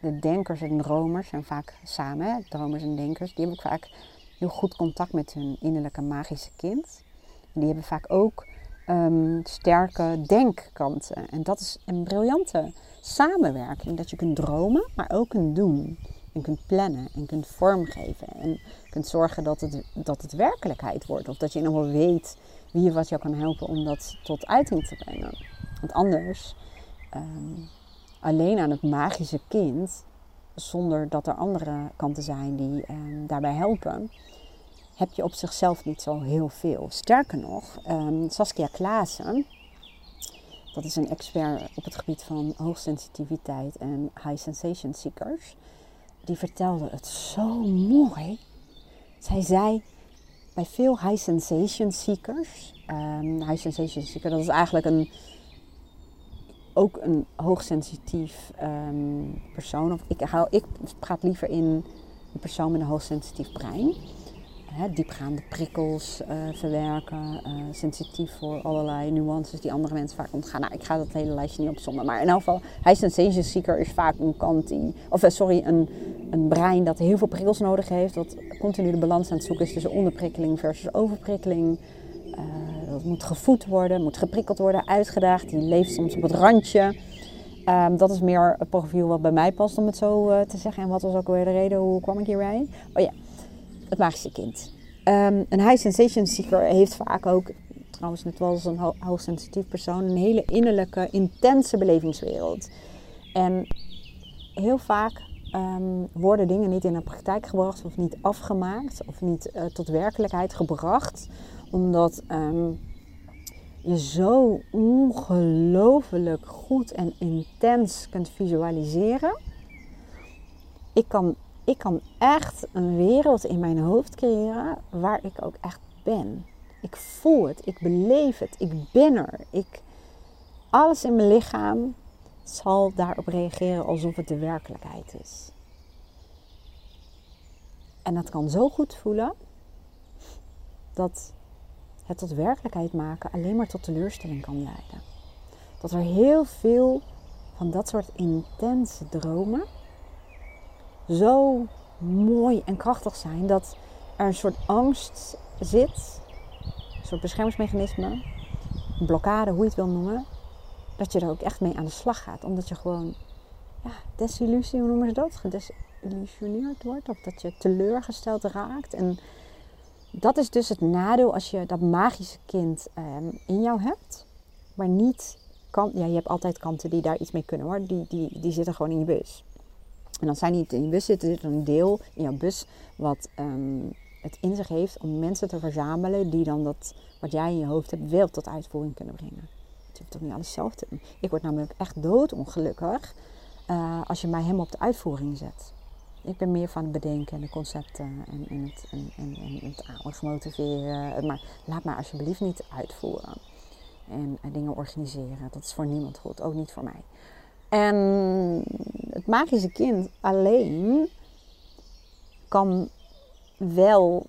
de denkers en dromers zijn vaak samen, dromers en denkers, die hebben ook vaak heel goed contact met hun innerlijke magische kind. Die hebben vaak ook um, sterke denkkanten. En dat is een briljante samenwerking. Dat je kunt dromen, maar ook kunt doen. En kunt plannen en kunt vormgeven. En kunt zorgen dat het, dat het werkelijkheid wordt. Of dat je in weet wie of wat jou kan helpen om dat tot uiting te brengen. Want anders, um, alleen aan het magische kind, zonder dat er andere kanten zijn die ehm, daarbij helpen, heb je op zichzelf niet zo heel veel. Sterker nog, um, Saskia Klaassen, dat is een expert op het gebied van hoogsensitiviteit en high sensation seekers, die vertelde het zo mooi. Zij zei bij veel high sensation seekers, um, high sensation seeker, dat is eigenlijk een ook een hoogsensitief um, persoon. Of ik, hou, ik praat liever in een persoon met een hoogsensitief brein. Diepgaande prikkels uh, verwerken, uh, sensitief voor allerlei nuances die andere mensen vaak ontgaan. Nou, ik ga dat hele lijstje niet opzommen, maar in elk geval, hij sensation seeker is vaak een kant die, of uh, sorry, een, een brein dat heel veel prikkels nodig heeft, dat continu de balans aan het zoeken is tussen onderprikkeling versus overprikkeling. Dat moet gevoed worden, moet geprikkeld worden, uitgedaagd. Die leeft soms op het randje. Um, dat is meer het profiel wat bij mij past, om het zo te zeggen. En wat was ook weer de reden, hoe kwam ik hierbij? Oh ja, het magische kind. Um, een high sensation seeker heeft vaak ook, trouwens net wel als een ho hoogsensitief persoon, een hele innerlijke, intense belevingswereld. En heel vaak um, worden dingen niet in de praktijk gebracht of niet afgemaakt of niet uh, tot werkelijkheid gebracht omdat um, je zo ongelooflijk goed en intens kunt visualiseren. Ik kan, ik kan echt een wereld in mijn hoofd creëren waar ik ook echt ben. Ik voel het, ik beleef het, ik ben er. Ik, alles in mijn lichaam zal daarop reageren alsof het de werkelijkheid is. En dat kan zo goed voelen dat het tot werkelijkheid maken alleen maar tot teleurstelling kan leiden. Dat er heel veel van dat soort intense dromen zo mooi en krachtig zijn dat er een soort angst zit, een soort beschermingsmechanisme, blokkade, hoe je het wil noemen, dat je er ook echt mee aan de slag gaat. Omdat je gewoon, ja, desillusie, hoe noemen ze dat? Gedesillusioneerd wordt of dat je teleurgesteld raakt. En dat is dus het nadeel als je dat magische kind um, in jou hebt. Maar niet kan. Ja, je hebt altijd kanten die daar iets mee kunnen hoor. Die, die, die zitten gewoon in je bus. En als zij niet in je bus zitten, zit een deel in jouw bus wat um, het in zich heeft om mensen te verzamelen die dan dat wat jij in je hoofd hebt wel tot uitvoering kunnen brengen. Je hoeft toch niet alles zelf te doen. Ik word namelijk echt doodongelukkig uh, als je mij helemaal op de uitvoering zet. Ik ben meer van het bedenken en de concepten en, het, en, en, en het motiveren. Maar laat mij alsjeblieft niet uitvoeren. En, en dingen organiseren. Dat is voor niemand goed, ook niet voor mij. En het magische kind alleen kan wel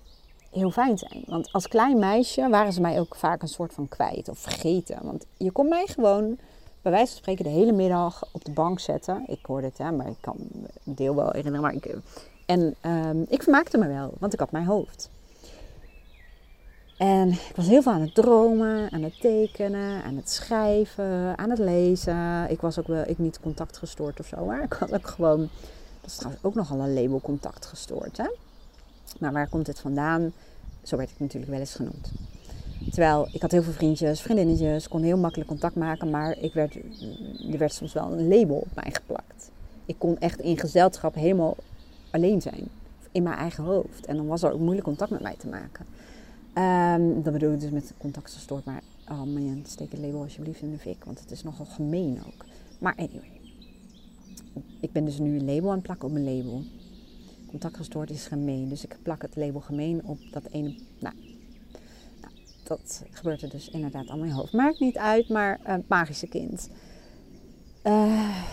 heel fijn zijn. Want als klein meisje waren ze mij ook vaak een soort van kwijt of vergeten. Want je kon mij gewoon bij wijze van spreken de hele middag op de bank zetten. Ik hoorde het, hè, maar ik kan deel wel herinneren. Maar ik, en um, ik vermaakte me wel, want ik had mijn hoofd. En ik was heel veel aan het dromen, aan het tekenen, aan het schrijven, aan het lezen. Ik was ook wel, ik niet contactgestoord of zo, maar ik had ook gewoon, dat is trouwens ook nogal een label contactgestoord. Hè? Maar waar komt dit vandaan? Zo werd ik natuurlijk wel eens genoemd. Terwijl ik had heel veel vriendjes, vriendinnetjes, kon heel makkelijk contact maken, maar ik werd, er werd soms wel een label op mij geplakt. Ik kon echt in gezelschap helemaal alleen zijn, in mijn eigen hoofd. En dan was er ook moeilijk contact met mij te maken. Um, dat bedoel ik dus met contact gestoord, maar oh man, steek het label alsjeblieft in de fik, want het is nogal gemeen ook. Maar anyway, ik ben dus nu een label aan het plakken op mijn label. Contact gestoord is gemeen, dus ik plak het label gemeen op dat ene. Nou, dat gebeurt er dus inderdaad in je hoofd. Maakt niet uit, maar uh, magische kind. Uh,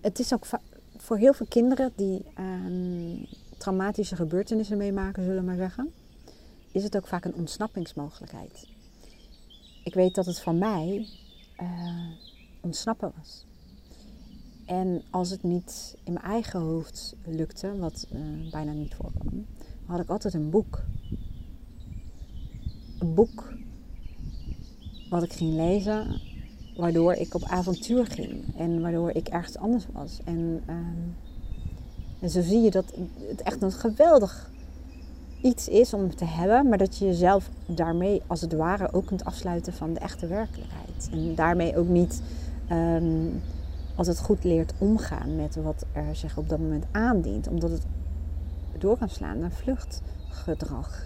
het is ook voor heel veel kinderen die uh, traumatische gebeurtenissen meemaken, zullen we maar zeggen, is het ook vaak een ontsnappingsmogelijkheid. Ik weet dat het voor mij eh, ontsnappen was. En als het niet in mijn eigen hoofd lukte, wat bijna niet voorkwam, had ik altijd een boek een boek wat ik ging lezen, waardoor ik op avontuur ging en waardoor ik ergens anders was. En, uh, en zo zie je dat het echt een geweldig iets is om te hebben, maar dat je jezelf daarmee als het ware ook kunt afsluiten van de echte werkelijkheid. En daarmee ook niet um, als het goed leert omgaan met wat er zich op dat moment aandient. Omdat het door kan slaan naar vluchtgedrag.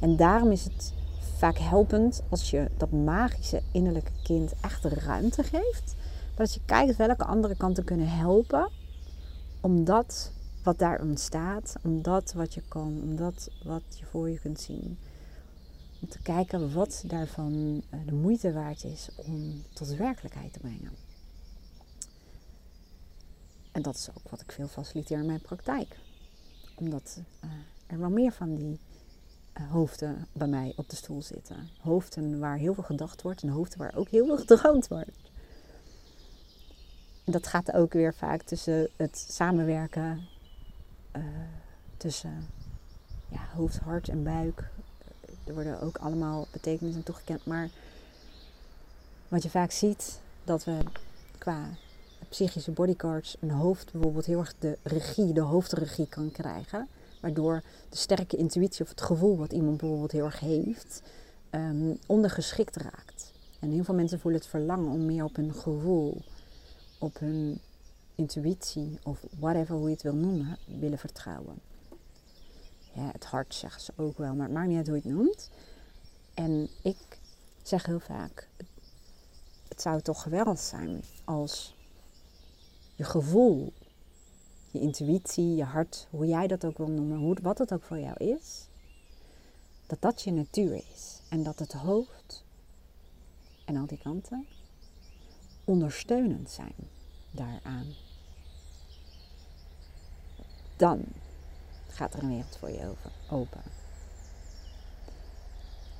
En daarom is het vaak helpend als je dat magische innerlijke kind echt ruimte geeft. Dat je kijkt welke andere kanten kunnen helpen om dat wat daar ontstaat, om dat wat je kan, om dat wat je voor je kunt zien. Om te kijken wat daarvan eh, de moeite waard is om tot werkelijkheid te brengen. En dat is ook wat ik veel faciliteer in mijn praktijk. Omdat uh, er wel meer van die uh, hoofden bij mij op de stoel zitten. Hoofden waar heel veel gedacht wordt en hoofden waar ook heel veel gedroomd wordt. En dat gaat ook weer vaak tussen het samenwerken uh, tussen ja, hoofd, hart en buik. Er worden ook allemaal betekenissen toegekend. Maar wat je vaak ziet, dat we qua psychische bodyguards een hoofd bijvoorbeeld heel erg de regie, de hoofdregie kan krijgen. Waardoor de sterke intuïtie of het gevoel wat iemand bijvoorbeeld heel erg heeft, um, ondergeschikt raakt. En heel veel mensen voelen het verlangen om meer op hun gevoel, op hun intuïtie of whatever hoe je het wil noemen, willen vertrouwen. Ja, het hart zeggen ze ook wel, maar het maakt niet uit hoe je het noemt. En ik zeg heel vaak, het zou toch geweldig zijn als je gevoel, je intuïtie, je hart, hoe jij dat ook wil noemen, hoe, wat het ook voor jou is, dat dat je natuur is. En dat het hoofd en al die kanten ondersteunend zijn daaraan. Dan gaat er een wereld voor je open.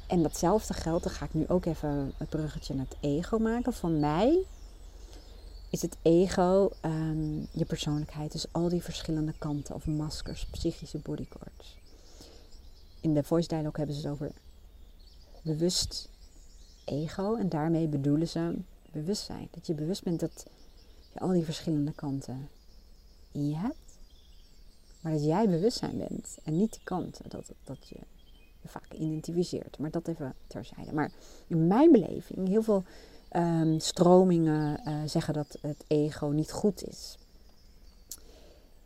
En datzelfde geldt, dan ga ik nu ook even het bruggetje naar het ego maken. Voor mij is het ego um, je persoonlijkheid. Dus al die verschillende kanten of maskers, psychische bodyguards. In de voice dialogue hebben ze het over bewust ego. En daarmee bedoelen ze bewustzijn. Dat je bewust bent dat je al die verschillende kanten in je hebt. Maar dat jij bewustzijn bent en niet die kanten. Dat, dat je je vaak identificeert. Maar dat even terzijde. Maar in mijn beleving, heel veel um, stromingen uh, zeggen dat het ego niet goed is.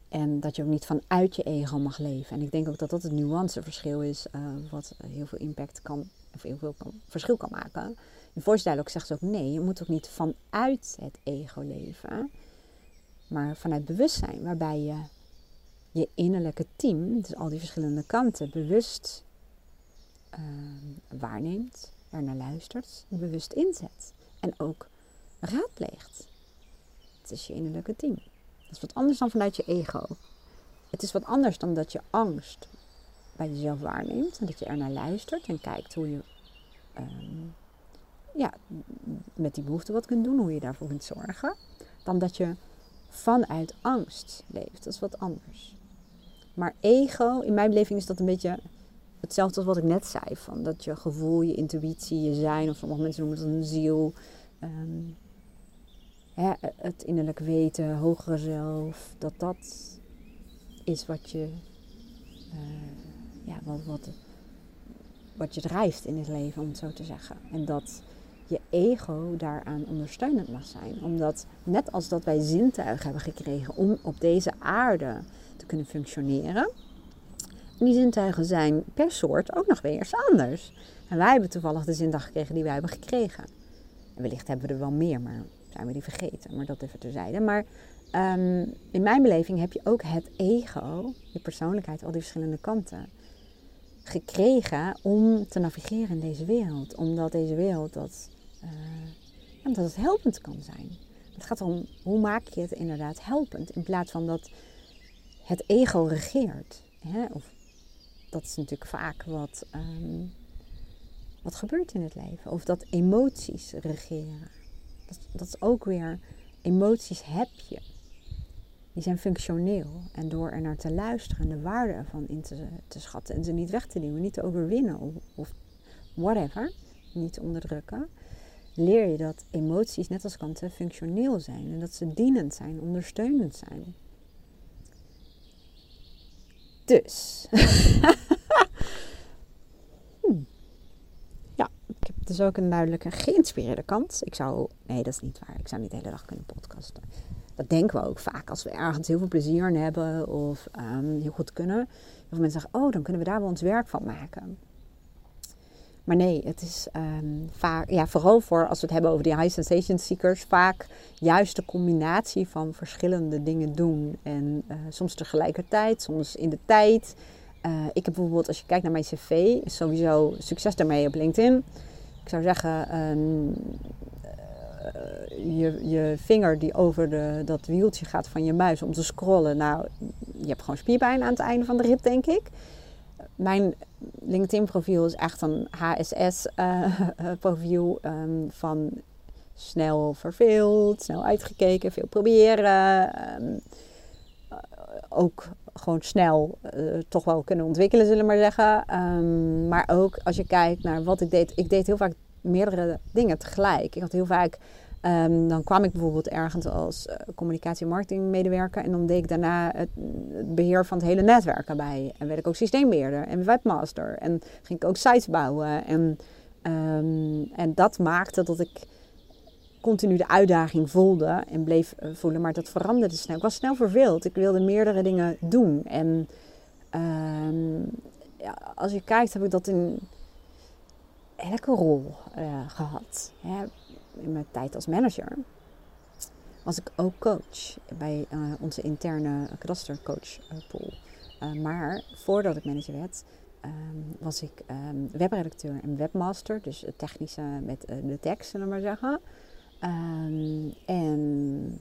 En dat je ook niet vanuit je ego mag leven. En ik denk ook dat dat het nuanceverschil is, uh, wat heel veel impact kan, of heel veel verschil kan maken. In Voice zegt ze ook nee, je moet ook niet vanuit het ego leven, maar vanuit bewustzijn, waarbij je je innerlijke team, dus al die verschillende kanten, bewust uh, waarneemt, er naar luistert, bewust inzet en ook raadpleegt. Het is je innerlijke team. Dat is wat anders dan vanuit je ego. Het is wat anders dan dat je angst bij jezelf waarneemt en dat je er naar luistert en kijkt hoe je um, ja, met die behoefte wat kunt doen, hoe je daarvoor kunt zorgen, dan dat je vanuit angst leeft. Dat is wat anders. Maar ego, in mijn beleving is dat een beetje hetzelfde als wat ik net zei. Van dat je gevoel, je intuïtie, je zijn, of sommige mensen noemen het een ziel. Um, hè, het innerlijk weten, hogere zelf. Dat dat is wat je, uh, ja, wat, wat, wat je drijft in het leven, om het zo te zeggen. En dat je ego daaraan ondersteunend mag zijn. Omdat net als dat wij zintuigen hebben gekregen om op deze aarde te kunnen functioneren. En die zintuigen zijn per soort ook nog weer eens anders. En wij hebben toevallig de zintuig gekregen die wij hebben gekregen. En wellicht hebben we er wel meer, maar zijn we die vergeten. Maar dat even terzijde. Maar um, in mijn beleving heb je ook het ego, je persoonlijkheid, al die verschillende kanten gekregen om te navigeren in deze wereld. Omdat deze wereld dat uh, dat het helpend kan zijn. Het gaat om hoe maak je het inderdaad helpend in plaats van dat het ego regeert. Hè? Of dat is natuurlijk vaak wat, um, wat gebeurt in het leven. Of dat emoties regeren. Dat, dat is ook weer, emoties heb je. Die zijn functioneel. En door er naar te luisteren en de waarde ervan in te, te schatten en ze niet weg te nemen, niet te overwinnen of, of whatever, niet onderdrukken, leer je dat emoties, net als kanten, functioneel zijn. En dat ze dienend zijn, ondersteunend zijn. Dus. hmm. Ja, ik heb dus ook een duidelijke geïnspireerde kant. Ik zou. Nee, dat is niet waar. Ik zou niet de hele dag kunnen podcasten. Dat denken we ook vaak als we ergens heel veel plezier in hebben of um, heel goed kunnen. Heel veel mensen zeggen, oh, dan kunnen we daar wel ons werk van maken. Maar nee, het is um, vaak, ja, vooral voor als we het hebben over die high sensation seekers, vaak juist de combinatie van verschillende dingen doen. En uh, soms tegelijkertijd, soms in de tijd. Uh, ik heb bijvoorbeeld, als je kijkt naar mijn cv, sowieso succes daarmee op LinkedIn. Ik zou zeggen, um, uh, je, je vinger die over de, dat wieltje gaat van je muis om te scrollen. Nou, je hebt gewoon spierpijn aan het einde van de rit, denk ik mijn LinkedIn-profiel is echt een HSS-profiel uh, um, van snel verveeld, snel uitgekeken, veel proberen. Um, ook gewoon snel uh, toch wel kunnen ontwikkelen, zullen we maar zeggen. Um, maar ook als je kijkt naar wat ik deed. Ik deed heel vaak meerdere dingen tegelijk. Ik had heel vaak Um, dan kwam ik bijvoorbeeld ergens als uh, communicatie- en marketingmedewerker en dan deed ik daarna het, beheer van het hele netwerk erbij. En werd ik ook systeembeheerder en webmaster en ging ik ook sites bouwen. En, um, en dat maakte dat ik continu de uitdaging voelde en bleef uh, voelen, maar dat veranderde snel. Ik was snel verveeld. Ik wilde meerdere dingen doen. En um, ja, als je kijkt, heb ik dat in elke rol uh, gehad. In mijn tijd als manager was ik ook coach bij uh, onze interne kadastercoachpool. Uh, uh, maar voordat ik manager werd, um, was ik um, webredacteur en webmaster. Dus het technische met de tekst, zullen we maar zeggen. Um, en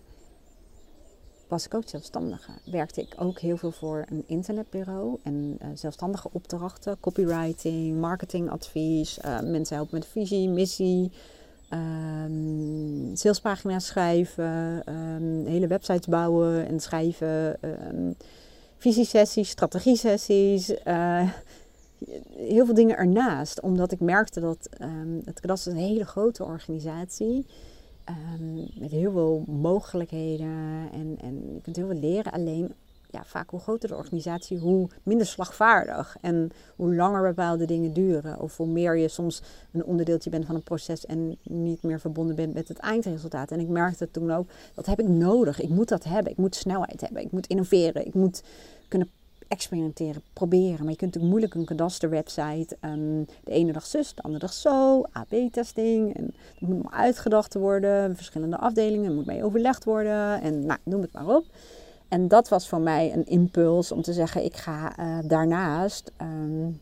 was ik ook zelfstandige. Werkte ik ook heel veel voor een internetbureau en zelfstandige opdrachten, copywriting, marketingadvies, mensen helpen met visie, missie, um, schrijven, um, hele websites bouwen en schrijven, um, visiesessies, strategiesessies. Uh, heel veel dingen ernaast, omdat ik merkte dat het is een hele grote organisatie met heel veel mogelijkheden en, en je kunt heel veel leren. Alleen ja, vaak hoe groter de organisatie, hoe minder slagvaardig. En hoe langer bepaalde dingen duren. Of hoe meer je soms een onderdeeltje bent van een proces en niet meer verbonden bent met het eindresultaat. En ik merkte toen ook, dat heb ik nodig. Ik moet dat hebben. Ik moet snelheid hebben. Ik moet innoveren. Ik moet kunnen experimenteren, proberen. Maar je kunt natuurlijk moeilijk een kadasterwebsite um, de ene dag zus, de andere dag zo, AB-testing. En dat moet maar uitgedacht worden, verschillende afdelingen, moet mee overlegd worden en nou, noem het maar op. En dat was voor mij een impuls om te zeggen: ik ga uh, daarnaast um,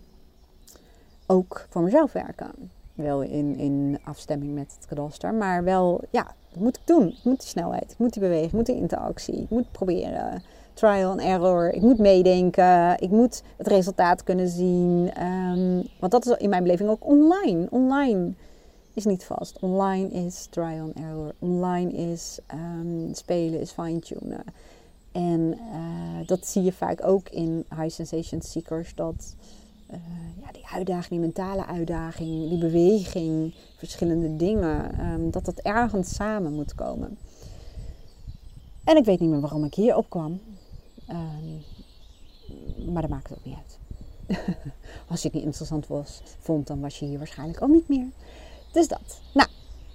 ook voor mezelf werken. Wel in, in afstemming met het kadaster, maar wel, ja, dat moet ik doen. Ik moet die snelheid, ik moet die beweging, ik moet die interactie, ik moet proberen. Trial and error, ik moet meedenken, ik moet het resultaat kunnen zien. Um, want dat is in mijn beleving ook online. Online is niet vast. Online is trial and error. Online is um, spelen, is fine-tunen. En uh, dat zie je vaak ook in high sensation seekers. Dat uh, ja, die uitdaging, die mentale uitdaging, die beweging, verschillende dingen, um, dat dat ergens samen moet komen. En ik weet niet meer waarom ik hier opkwam. Um, maar dat maakt ook niet uit. Als je het niet interessant was, vond, dan was je hier waarschijnlijk ook niet meer. Dus dat. Nou,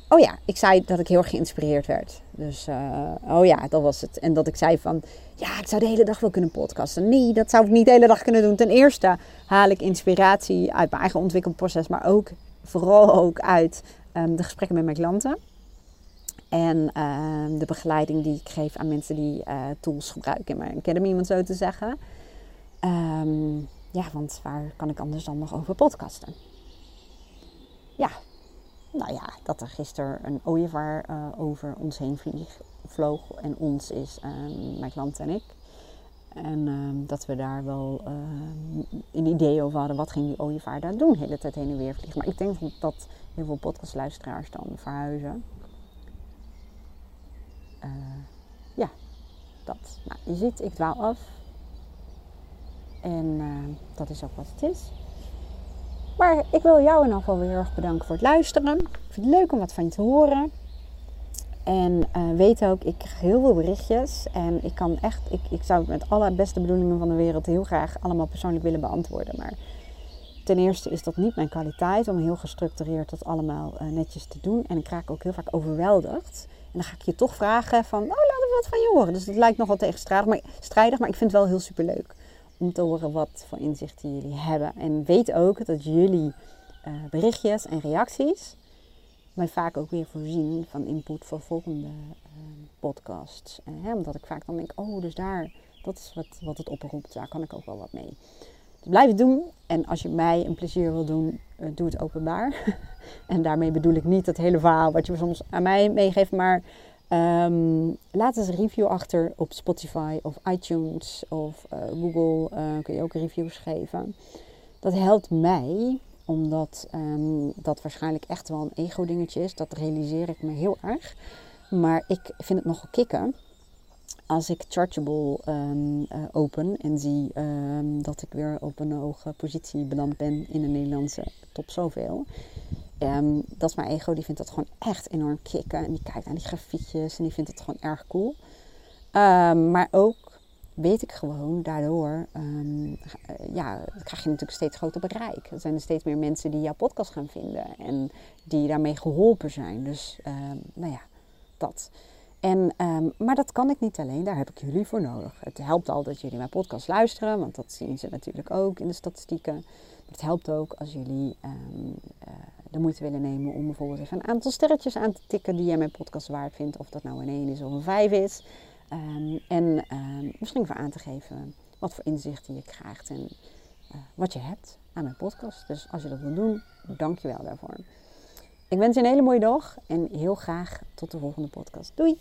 Oh ja, ik zei dat ik heel erg geïnspireerd werd. Dus, uh, oh ja, dat was het. En dat ik zei van, ja, ik zou de hele dag wel kunnen podcasten. Nee, dat zou ik niet de hele dag kunnen doen. Ten eerste haal ik inspiratie uit mijn eigen ontwikkelproces, maar ook, vooral ook uit um, de gesprekken met mijn klanten. En um, de begeleiding die ik geef aan mensen die uh, tools gebruiken in mijn academy, om zo te zeggen. Um, ja, want waar kan ik anders dan nog over podcasten? Ja, nou ja, dat er gisteren een ooievaar uh, over ons heen vlieg, vloog. En ons is uh, mijn klant en ik. En uh, dat we daar wel een idee over hadden. Wat ging die ooievaar daar doen? De hele tijd heen en weer vliegen. Maar ik denk dat heel veel podcastluisteraars dan verhuizen. ja, dat. Nou, je ziet, ik dwaal af. En dat is ook wat het is. Maar ik wil jou in ieder geval weer heel erg bedanken voor het luisteren. Ik vind het leuk om wat van je te horen. En uh, weet ook, ik krijg heel veel berichtjes. En ik kan echt, ik, ik zou het met alle beste bedoelingen van de wereld heel graag allemaal persoonlijk willen beantwoorden. Maar ten eerste is dat niet mijn kwaliteit om heel gestructureerd dat allemaal uh, netjes te doen. En ik raak ook heel vaak overweldigd. En dan ga ik je toch vragen van, oh, laat we wat van je horen. Dus het lijkt nogal tegenstrijdig, maar, strijdig, maar ik vind het wel heel superleuk om te horen wat voor inzichten jullie hebben. En weet ook dat jullie uh, berichtjes en reacties mij vaak ook weer voorzien van input voor volgende uh, podcasts. Uh, hè, omdat ik vaak dan denk, oh, dus daar, dat is wat, wat het oproept. Daar kan ik ook wel wat mee. Blijf het doen. En als je mij een plezier wil doen, doe het openbaar. en daarmee bedoel ik niet het hele verhaal wat je soms aan mij meegeeft, maar Um, laat eens een review achter op Spotify of iTunes of uh, Google. Uh, kun je ook reviews geven. Dat helpt mij, omdat um, dat waarschijnlijk echt wel een ego-dingetje is. Dat realiseer ik me heel erg. Maar ik vind het nogal kicken als ik Chargeable um, uh, open en zie dat ik weer op een hoge positie beland ben in de Nederlandse top zoveel. Um, dat is mijn ego, die vindt dat gewoon echt enorm kicken. En die kijkt naar die grafietjes en die vindt het gewoon erg cool. Um, maar ook weet ik gewoon daardoor, um, ja, krijg je natuurlijk steeds groter bereik. Er zijn er steeds meer mensen die jouw podcast gaan vinden en die daarmee geholpen zijn. Dus, nou ja, dat. En, maar dat kan ik niet alleen, daar heb ik jullie voor nodig. Het helpt al dat jullie mijn podcast luisteren, want dat zien ze natuurlijk ook in de statistieken. Het helpt ook als jullie uh, de moeite willen nemen om bijvoorbeeld even een aantal sterretjes aan te tikken die jij mijn podcast waard vindt. Of dat nou een 1 is of een 5 is. Um, en um, misschien even aan te geven wat voor inzichten je krijgt en uh, wat je hebt aan mijn podcast. Dus als je dat wil doen, dank je wel daarvoor. Ik wens je een hele mooie dag en heel graag tot de volgende podcast. Doei!